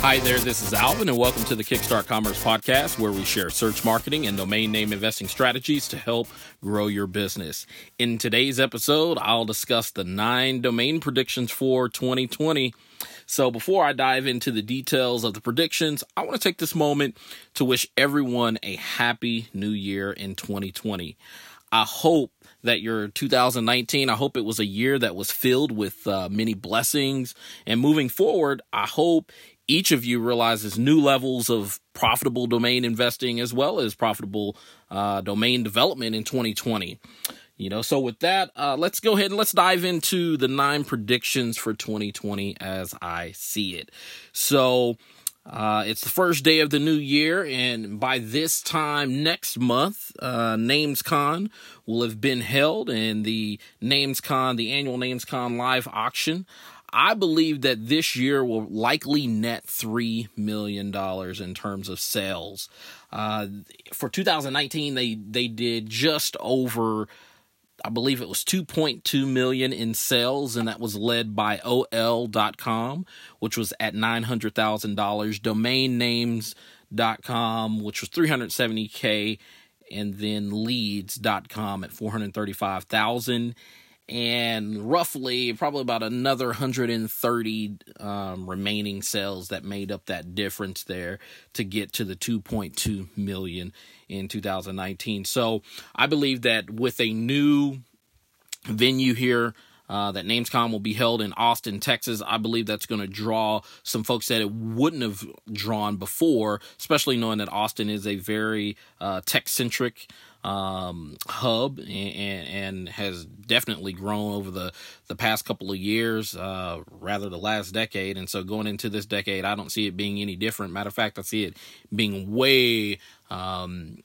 Hi there, this is Alvin, and welcome to the Kickstart Commerce Podcast, where we share search marketing and domain name investing strategies to help grow your business. In today's episode, I'll discuss the nine domain predictions for 2020. So, before I dive into the details of the predictions, I want to take this moment to wish everyone a happy new year in 2020. I hope that your 2019, I hope it was a year that was filled with uh, many blessings. And moving forward, I hope each of you realizes new levels of profitable domain investing as well as profitable uh, domain development in 2020. You know, so with that, uh, let's go ahead and let's dive into the nine predictions for 2020 as I see it. So, uh, it's the first day of the new year, and by this time next month, uh, NamesCon will have been held, and the NamesCon, the annual NamesCon live auction. I believe that this year will likely net $3 million in terms of sales. Uh, for 2019, they, they did just over I believe it was 2.2 million in sales, and that was led by OL.com, which was at $900,000, domain names.com, which was 370K, and then leads.com at 435,000 and roughly probably about another 130 um, remaining cells that made up that difference there to get to the 2.2 million in 2019. So I believe that with a new venue here. Uh, that NamesCon will be held in Austin, Texas. I believe that's going to draw some folks that it wouldn't have drawn before, especially knowing that Austin is a very uh, tech centric um, hub and, and, has definitely grown over the, the past couple of years, uh, rather the last decade. And so going into this decade, I don't see it being any different. Matter of fact, I see it being way um,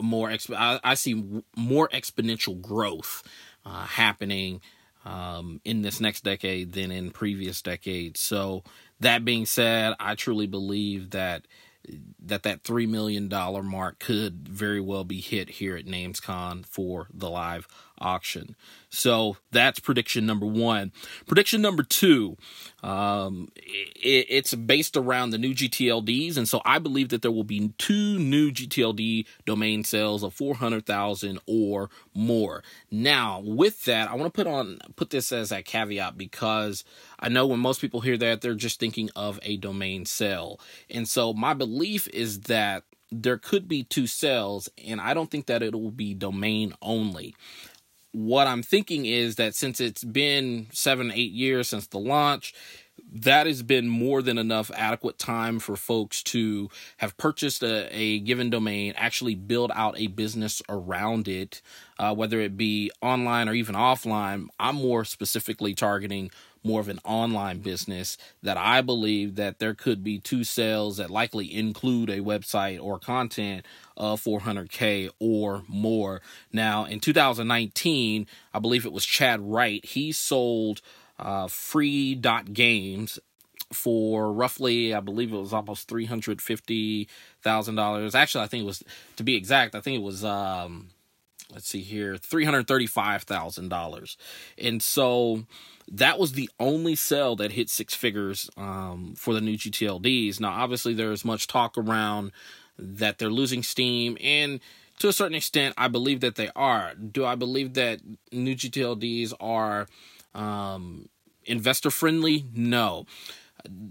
more. Exp- I, I, see more exponential growth uh, happening um, in this next decade than in previous decades. So that being said, I truly believe that that that three million dollar mark could very well be hit here at NamesCon for the live auction. So that's prediction number one. Prediction number two, um, it, it's based around the new GTLDs, and so I believe that there will be two new GTLD domain sales of four hundred thousand or more. Now, with that, I want to put on put this as a caveat because I know when most people hear that, they're just thinking of a domain sale, and so my belief is that there could be two sales, and I don't think that it will be domain only what I'm thinking is that since it's been seven, eight years since the launch, that has been more than enough adequate time for folks to have purchased a, a given domain, actually build out a business around it, uh, whether it be online or even offline. I'm more specifically targeting more of an online business that I believe that there could be two sales that likely include a website or content of 400k or more. Now, in 2019, I believe it was Chad Wright. He sold uh, free dot games for roughly, I believe it was almost three hundred fifty thousand dollars. Actually, I think it was to be exact. I think it was um, let's see here, three hundred thirty-five thousand dollars, and so that was the only sale that hit six figures um, for the new GTLDs. Now, obviously, there's much talk around that they're losing steam, and to a certain extent, I believe that they are. Do I believe that new GTLDs are um, investor friendly? No.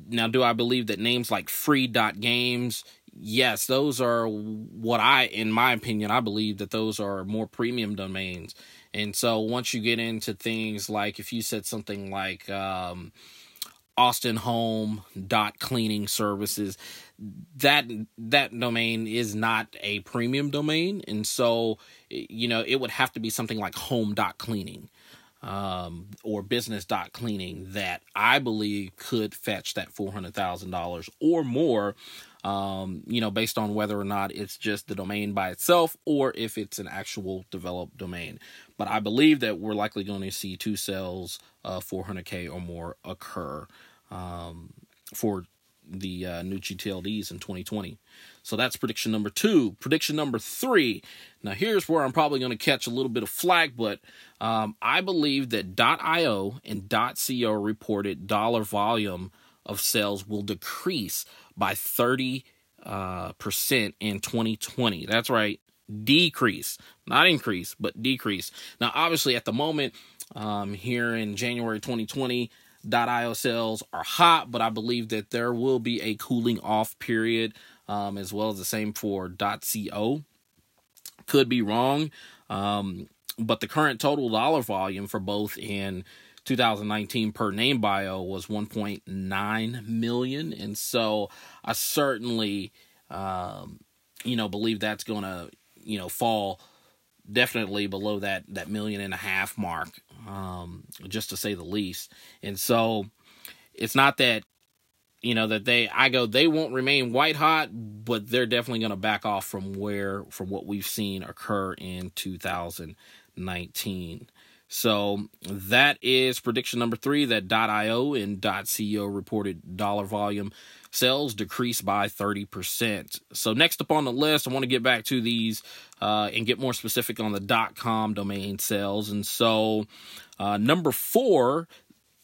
Now, do I believe that names like free dot games? Yes, those are what I, in my opinion, I believe that those are more premium domains. And so once you get into things like if you said something like um, Austin Home dot cleaning services, that that domain is not a premium domain, and so you know it would have to be something like Home dot cleaning um, or business dot cleaning that I believe could fetch that four hundred thousand dollars or more. Um, you know, based on whether or not it's just the domain by itself or if it's an actual developed domain. But I believe that we're likely going to see two sales of 400k or more occur um, for the uh, new GTLDs in 2020. So that's prediction number two. Prediction number three. Now, here's where I'm probably going to catch a little bit of flag, but um, I believe that .io and .co reported dollar volume of sales will decrease by 30 uh, percent in 2020. That's right, decrease, not increase, but decrease. Now, obviously, at the moment, um, here in January 2020, .io sales are hot, but I believe that there will be a cooling off period, um, as well as the same for .co. Could be wrong, um, but the current total dollar volume for both in 2019 per NameBio was 1.9 million, and so I certainly, um, you know, believe that's going to, you know, fall definitely below that that million and a half mark, um, just to say the least. And so it's not that you know that they I go they won't remain white hot, but they're definitely going to back off from where from what we've seen occur in 2019. So that is prediction number three that .io and .co reported dollar volume sales decreased by 30%. So next up on the list, I want to get back to these uh, and get more specific on the dot .com domain sales. And so uh, number four,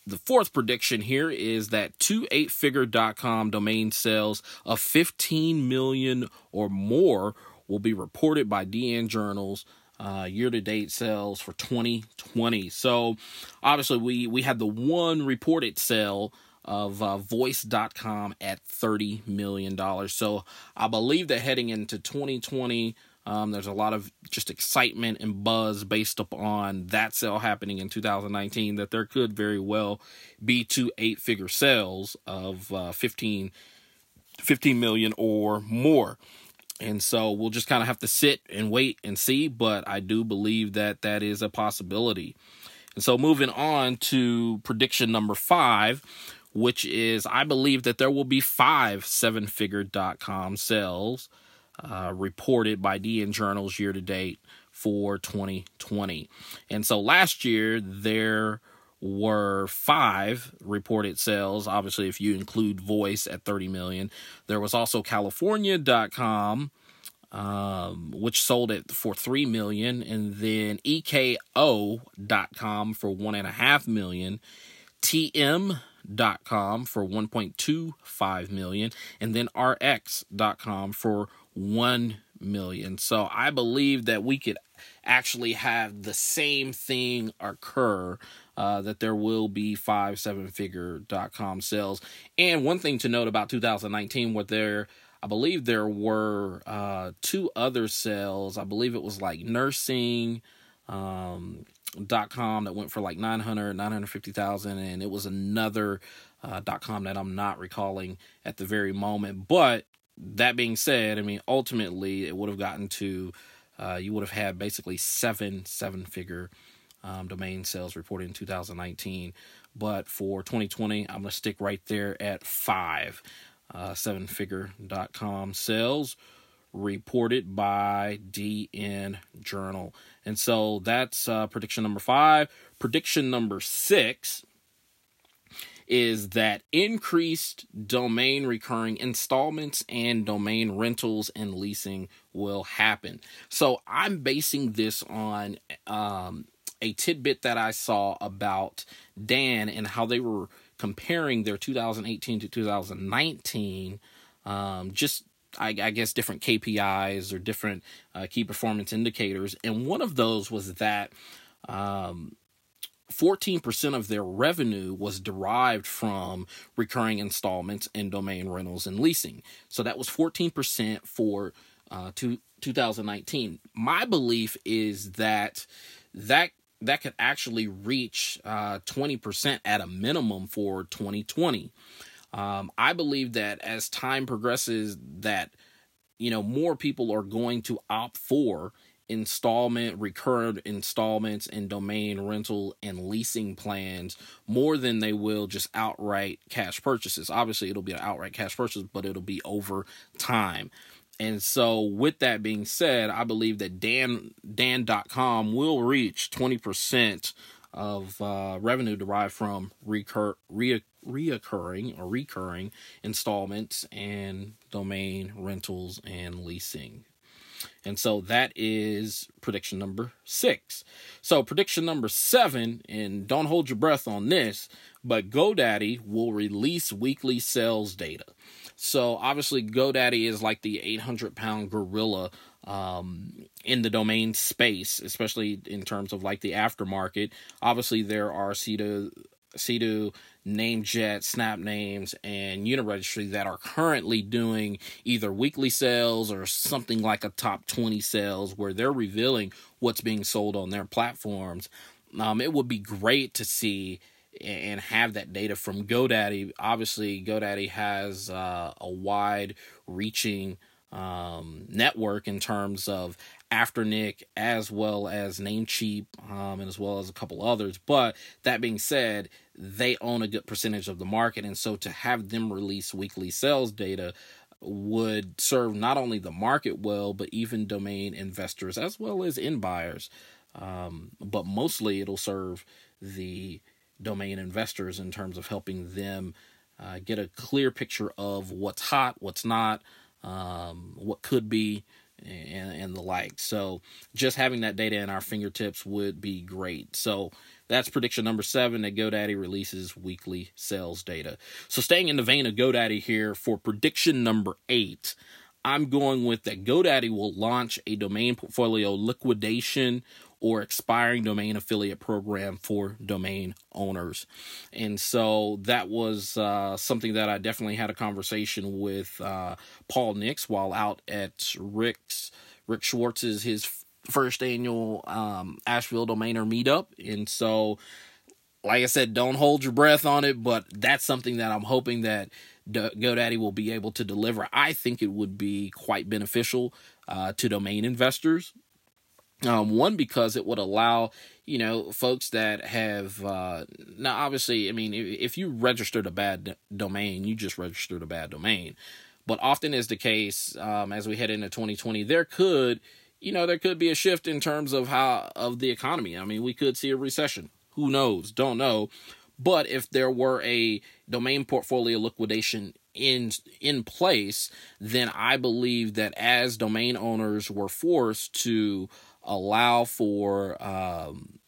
the fourth prediction here is that two eight-figure.com domain sales of 15 million or more will be reported by DN Journals uh, year-to-date sales for 2020. So obviously we we had the one reported sale of uh, voice.com at $30 million. So I believe that heading into 2020, um, there's a lot of just excitement and buzz based upon that sale happening in 2019 that there could very well be two eight figure sales of uh, 15, 15 million or more. And so we'll just kind of have to sit and wait and see, but I do believe that that is a possibility. And so moving on to prediction number five, which is I believe that there will be five seven figure.com sales uh, reported by DN Journals year to date for 2020. And so last year there were five reported sales. Obviously, if you include voice at 30 million, there was also California.com. Um, which sold it for three million, and then EKO.com for one and a half million, TM com for 1.25 million and then rx.com for 1 million. So I believe that we could actually have the same thing occur uh, that there will be five seven figure.com sales. And one thing to note about 2019 what there I believe there were uh, two other sales. I believe it was like nursing um, dot com that went for like 900 950,000 and it was another uh, dot com that I'm not recalling at the very moment but that being said I mean ultimately it would have gotten to uh, you would have had basically seven seven figure um, domain sales reported in 2019 but for 2020 I'm gonna stick right there at five uh, seven figure.com sales reported by DN Journal. And so that's uh, prediction number five. Prediction number six is that increased domain recurring installments and domain rentals and leasing will happen. So I'm basing this on um, a tidbit that I saw about Dan and how they were comparing their 2018 to 2019 um, just I, I, guess different KPIs or different uh, key performance indicators, and one of those was that um, 14% of their revenue was derived from recurring installments and domain rentals and leasing. So that was 14% for uh, to, 2019. My belief is that that that could actually reach uh, 20% at a minimum for 2020. Um, I believe that as time progresses, that you know more people are going to opt for installment, recurrent installments, and domain rental and leasing plans more than they will just outright cash purchases. Obviously, it'll be an outright cash purchase, but it'll be over time. And so, with that being said, I believe that Dan Dan.com will reach 20% of uh, revenue derived from recur, re, reoccurring or recurring installments and domain rentals and leasing. And so that is prediction number six. So, prediction number seven, and don't hold your breath on this, but GoDaddy will release weekly sales data. So obviously, GoDaddy is like the 800 pound gorilla um, in the domain space, especially in terms of like the aftermarket. Obviously, there are Sedo, Sedo, Namejet, Snap Names, and Uniregistry that are currently doing either weekly sales or something like a top 20 sales where they're revealing what's being sold on their platforms. Um, it would be great to see and have that data from GoDaddy. Obviously, GoDaddy has uh, a wide reaching um, network in terms of Afternic as well as Namecheap um, and as well as a couple others. But that being said, they own a good percentage of the market, and so to have them release weekly sales data would serve not only the market well, but even domain investors as well as in buyers. Um, but mostly, it'll serve the domain investors in terms of helping them uh, get a clear picture of what's hot, what's not, um, what could be, and, and the like. So, just having that data in our fingertips would be great. So, that's prediction number seven that GoDaddy releases weekly sales data. So, staying in the vein of GoDaddy here for prediction number eight, I'm going with that GoDaddy will launch a domain portfolio liquidation or expiring domain affiliate program for domain owners. And so that was uh, something that I definitely had a conversation with uh, Paul Nicks while out at Rick's Rick Schwartz's his first annual um, Asheville Domainer meetup. And so, like I said, don't hold your breath on it, but that's something that I'm hoping that GoDaddy will be able to deliver. I think it would be quite beneficial uh, to domain investors um, one because it would allow you know folks that have uh, now obviously I mean if, if you registered a bad domain, you just registered a bad domain. But often is the case um, as we head into 2020, there could you know there could be a shift in terms of how of the economy. I mean we could see a recession. Who knows? Don't know. But if there were a domain portfolio liquidation in in place, then I believe that as domain owners were forced to allow for um,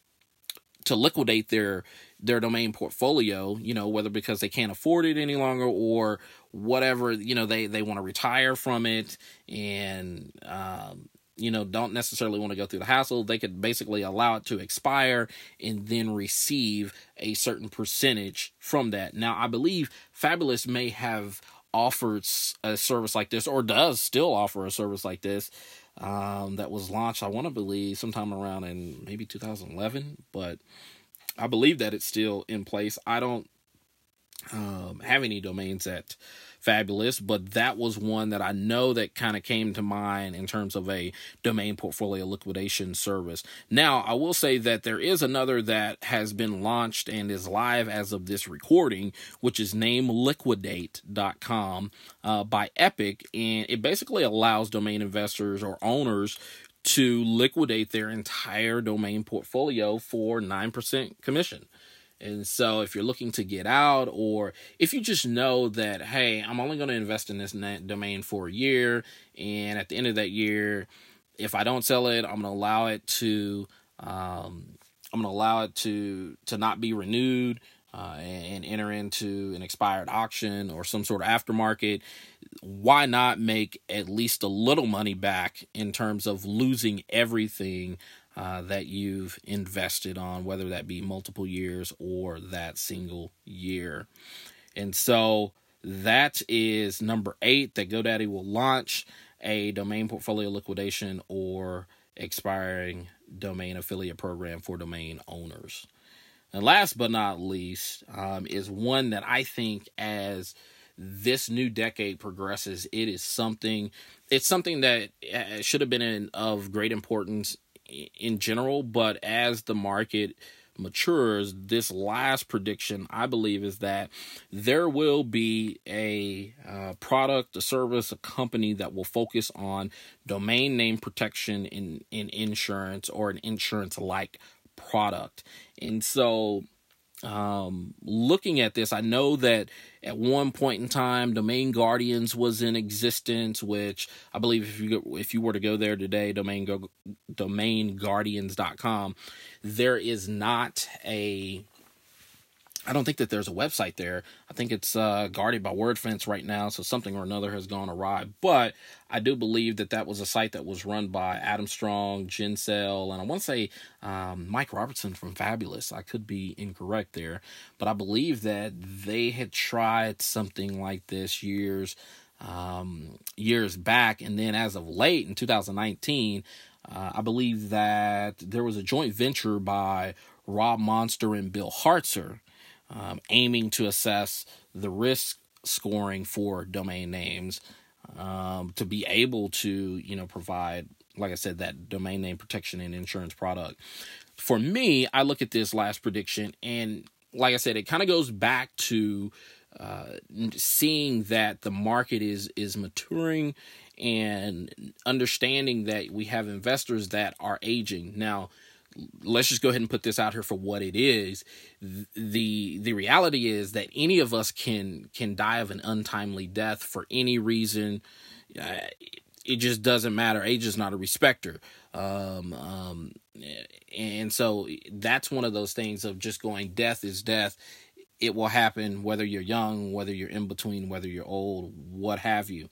to liquidate their their domain portfolio you know whether because they can't afford it any longer or whatever you know they they want to retire from it and um, you know don't necessarily want to go through the hassle. They could basically allow it to expire and then receive a certain percentage from that. Now i believe fabulous may have offered a service like this or does still offer a service like this um, that was launched, I want to believe, sometime around in maybe 2011, but I believe that it's still in place. I don't um, have any domains that fabulous, but that was one that I know that kind of came to mind in terms of a domain portfolio liquidation service. Now, I will say that there is another that has been launched and is live as of this recording, which is nameliquidate.com uh, by Epik, and it basically allows domain investors or owners to liquidate their entire domain portfolio for 9% commission. And so, if you're looking to get out, or if you just know that, hey, I'm only going to invest in this domain for a year, and at the end of that year, if I don't sell it, I'm going to allow it to, um, I'm going to allow it to to not be renewed. Uh, and, and enter into an expired auction or some sort of aftermarket, why not make at least a little money back in terms of losing everything uh, that you've invested on, whether that be multiple years or that single year. And so that is number eight that GoDaddy will launch a domain portfolio liquidation or expiring domain affiliate program for domain owners. And last but not least um, is one that I think as this new decade progresses, it is something. It's something that uh, should have been in, of great importance in general, but as the market matures, this last prediction I believe is that there will be a uh, product, a service, a company that will focus on domain name protection in in insurance or an insurance like product. And so um, looking at this, I know that at one point in time, Domain Guardians was in existence, which I believe if you if you were to go there today, domain go, domainguardians.com, there is not a I don't think that there's a website there. I think it's uh, guarded by WordFence right now, so something or another has gone awry. But I do believe that that was a site that was run by Adam Strong, Gencel, and I want to say um, Mike Robertson from Fabulous. I could be incorrect there, but I believe that they had tried something like this years um, years back, and then as of late in 2019, uh, I believe that there was a joint venture by Rob Monster and Bill Hartzer um, aiming to assess the risk scoring for domain names um, to be able to, you know, provide, like I said, that domain name protection and insurance product. For me, I look at this last prediction, and like I said, it kind of goes back to uh, seeing that the market is is maturing and understanding that we have investors that are aging now let's just go ahead and put this out here for what it is. The the reality is that any of us can can die of an untimely death for any reason. Uh, it just doesn't matter. Age is not a respecter. Um, um, and so that's one of those things of just going death is death. It will happen whether you're young whether you're in between whether you're old what have you.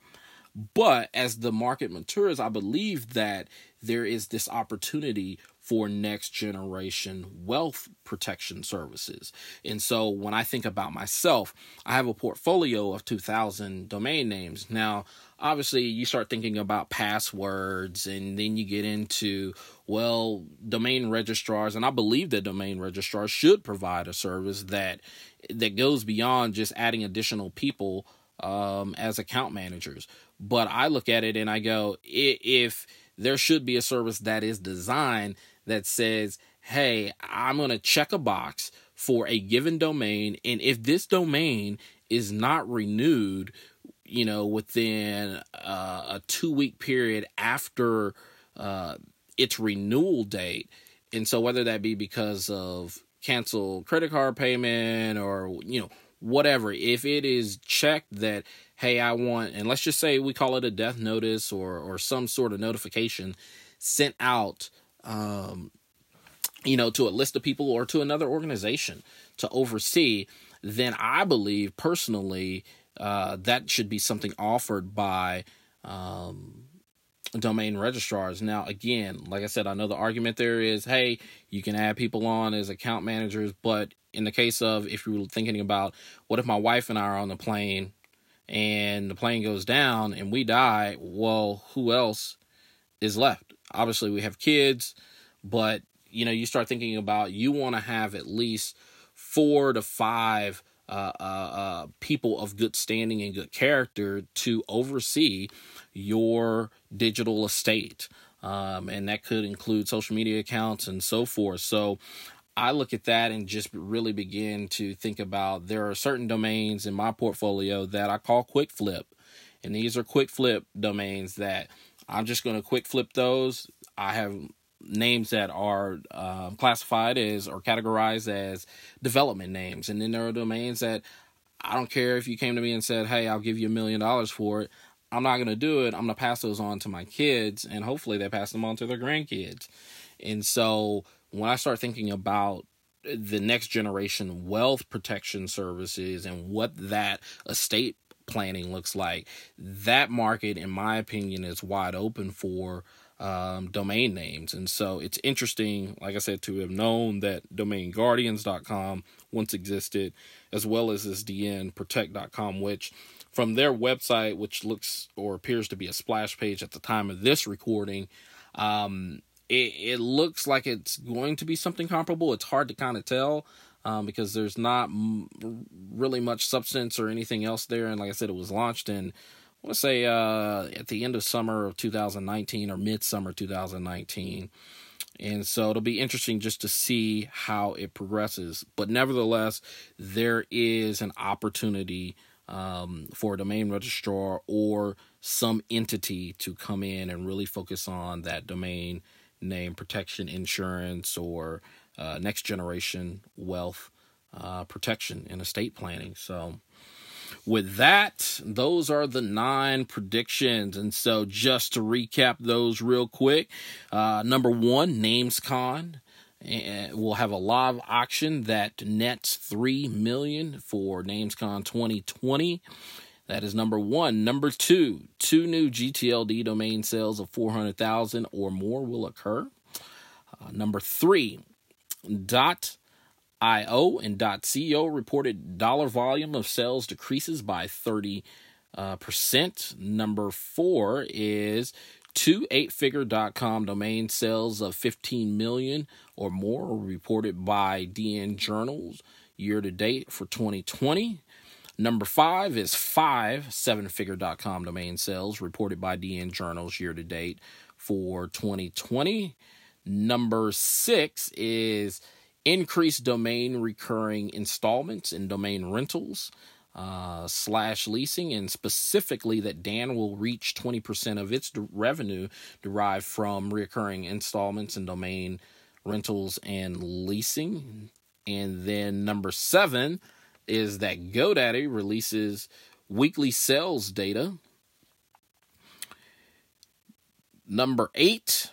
But as the market matures i believe that there is this opportunity for next generation wealth protection services. And so when I think about myself, I have a portfolio of 2,000 domain names. Now, obviously, you start thinking about passwords and then you get into, well, domain registrars. And I believe that domain registrars should provide a service that that goes beyond just adding additional people um, as account managers. But I look at it and I go, if there should be a service that is designed that says, hey, I'm going to check a box for a given domain. And if this domain is not renewed, you know, within uh, a two week period after uh, its renewal date, and so whether that be because of cancel credit card payment or, you know, whatever, if it is checked that, hey, I want, and let's just say we call it a death notice or, or some sort of notification sent out um, you know, to a list of people or to another organization to oversee, then I believe personally uh, that should be something offered by um, domain registrars. Now, again, like I said, I know the argument there is, hey, you can add people on as account managers, but in the case of if you were thinking about what if my wife and I are on the plane and the plane goes down and we die, well, who else is left? obviously we have kids, but you know, you start thinking about you want to have at least four to five uh, uh, uh, people of good standing and good character to oversee your digital estate. Um, and that could include social media accounts and so forth. So I look at that and just really begin to think about there are certain domains in my portfolio that I call quick flip. And these are quick flip domains that I'm just going to quick flip those. I have names that are uh, classified as or categorized as development names. And then there are domains that I don't care if you came to me and said, hey, I'll give you a million dollars for it. I'm not going to do it. I'm going to pass those on to my kids, and hopefully they pass them on to their grandkids. And so when I start thinking about the next generation wealth protection services and what that estate planning looks like. That market, in my opinion, is wide open for um, domain names. And so it's interesting, like I said, to have known that domainguardians.com once existed, as well as this dnprotect.com, which from their website, which looks or appears to be a splash page at the time of this recording, um, it, it looks like it's going to be something comparable. It's hard to kind of tell um, because there's not m- really much substance or anything else there. And like I said, it was launched in, I want to say, uh, at the end of summer of 2019 or midsummer 2019. And so it'll be interesting just to see how it progresses. But nevertheless, there is an opportunity um, for a domain registrar or some entity to come in and really focus on that domain name protection insurance or uh, next generation wealth uh, protection and estate planning. So, with that, those are the nine predictions. And so, just to recap those real quick uh, number one, NamesCon. And we'll have a live auction that nets three million for NamesCon 2020. That is number one. Number two, two new GTLD domain sales of 400,000 or more will occur. Uh, number three, dot .io and .co reported dollar volume of sales decreases by 30 uh, percent. Number four is two eightfigure.com domain sales of 15 million or more reported by DN Journals year to date for 2020. Number five is five seven-figure.com domain sales reported by DN Journals year to date for 2020. Number six is increased domain recurring installments and domain rentals uh, slash leasing, and specifically that Dan will reach 20% of its revenue derived from recurring installments and domain rentals and leasing. And then number seven is that GoDaddy releases weekly sales data. Number eight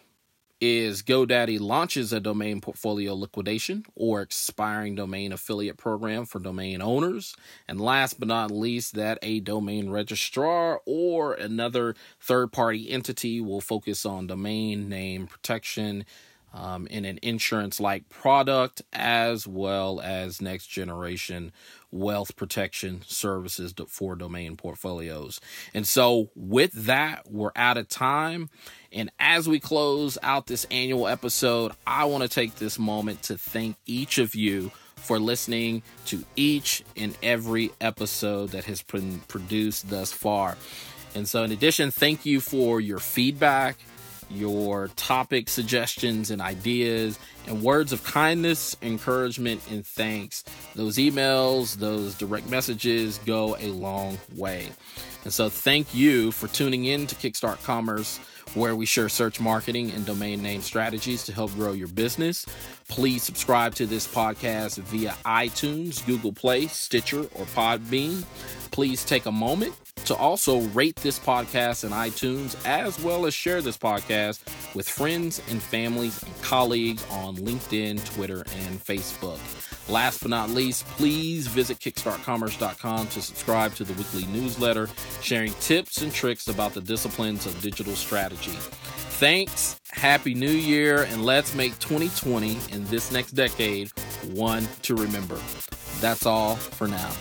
is GoDaddy launches a domain portfolio liquidation or expiring domain affiliate program for domain owners. And last but not least, that a domain registrar or another third party entity will focus on domain name protection um, in an insurance like product as well as next generation wealth protection services for domain portfolios. And so, with that, we're out of time. And as we close out this annual episode, I want to take this moment to thank each of you for listening to each and every episode that has been produced thus far. And so, in addition, thank you for your feedback your topic suggestions and ideas and words of kindness, encouragement, and thanks. Those emails, those direct messages go a long way. And so, thank you for tuning in to Kickstart Commerce, where we share search marketing and domain name strategies to help grow your business. Please subscribe to this podcast via iTunes, Google Play, Stitcher, or Podbean. Please take a moment to also rate this podcast in iTunes, as well as share this podcast with friends and families and colleagues on LinkedIn, Twitter, and Facebook. Last but not least, please visit kickstartcommerce.com to subscribe to the weekly newsletter, sharing tips and tricks about the disciplines of digital strategy. Thanks, Happy New Year, and let's make 2020 and this next decade one to remember. That's all for now.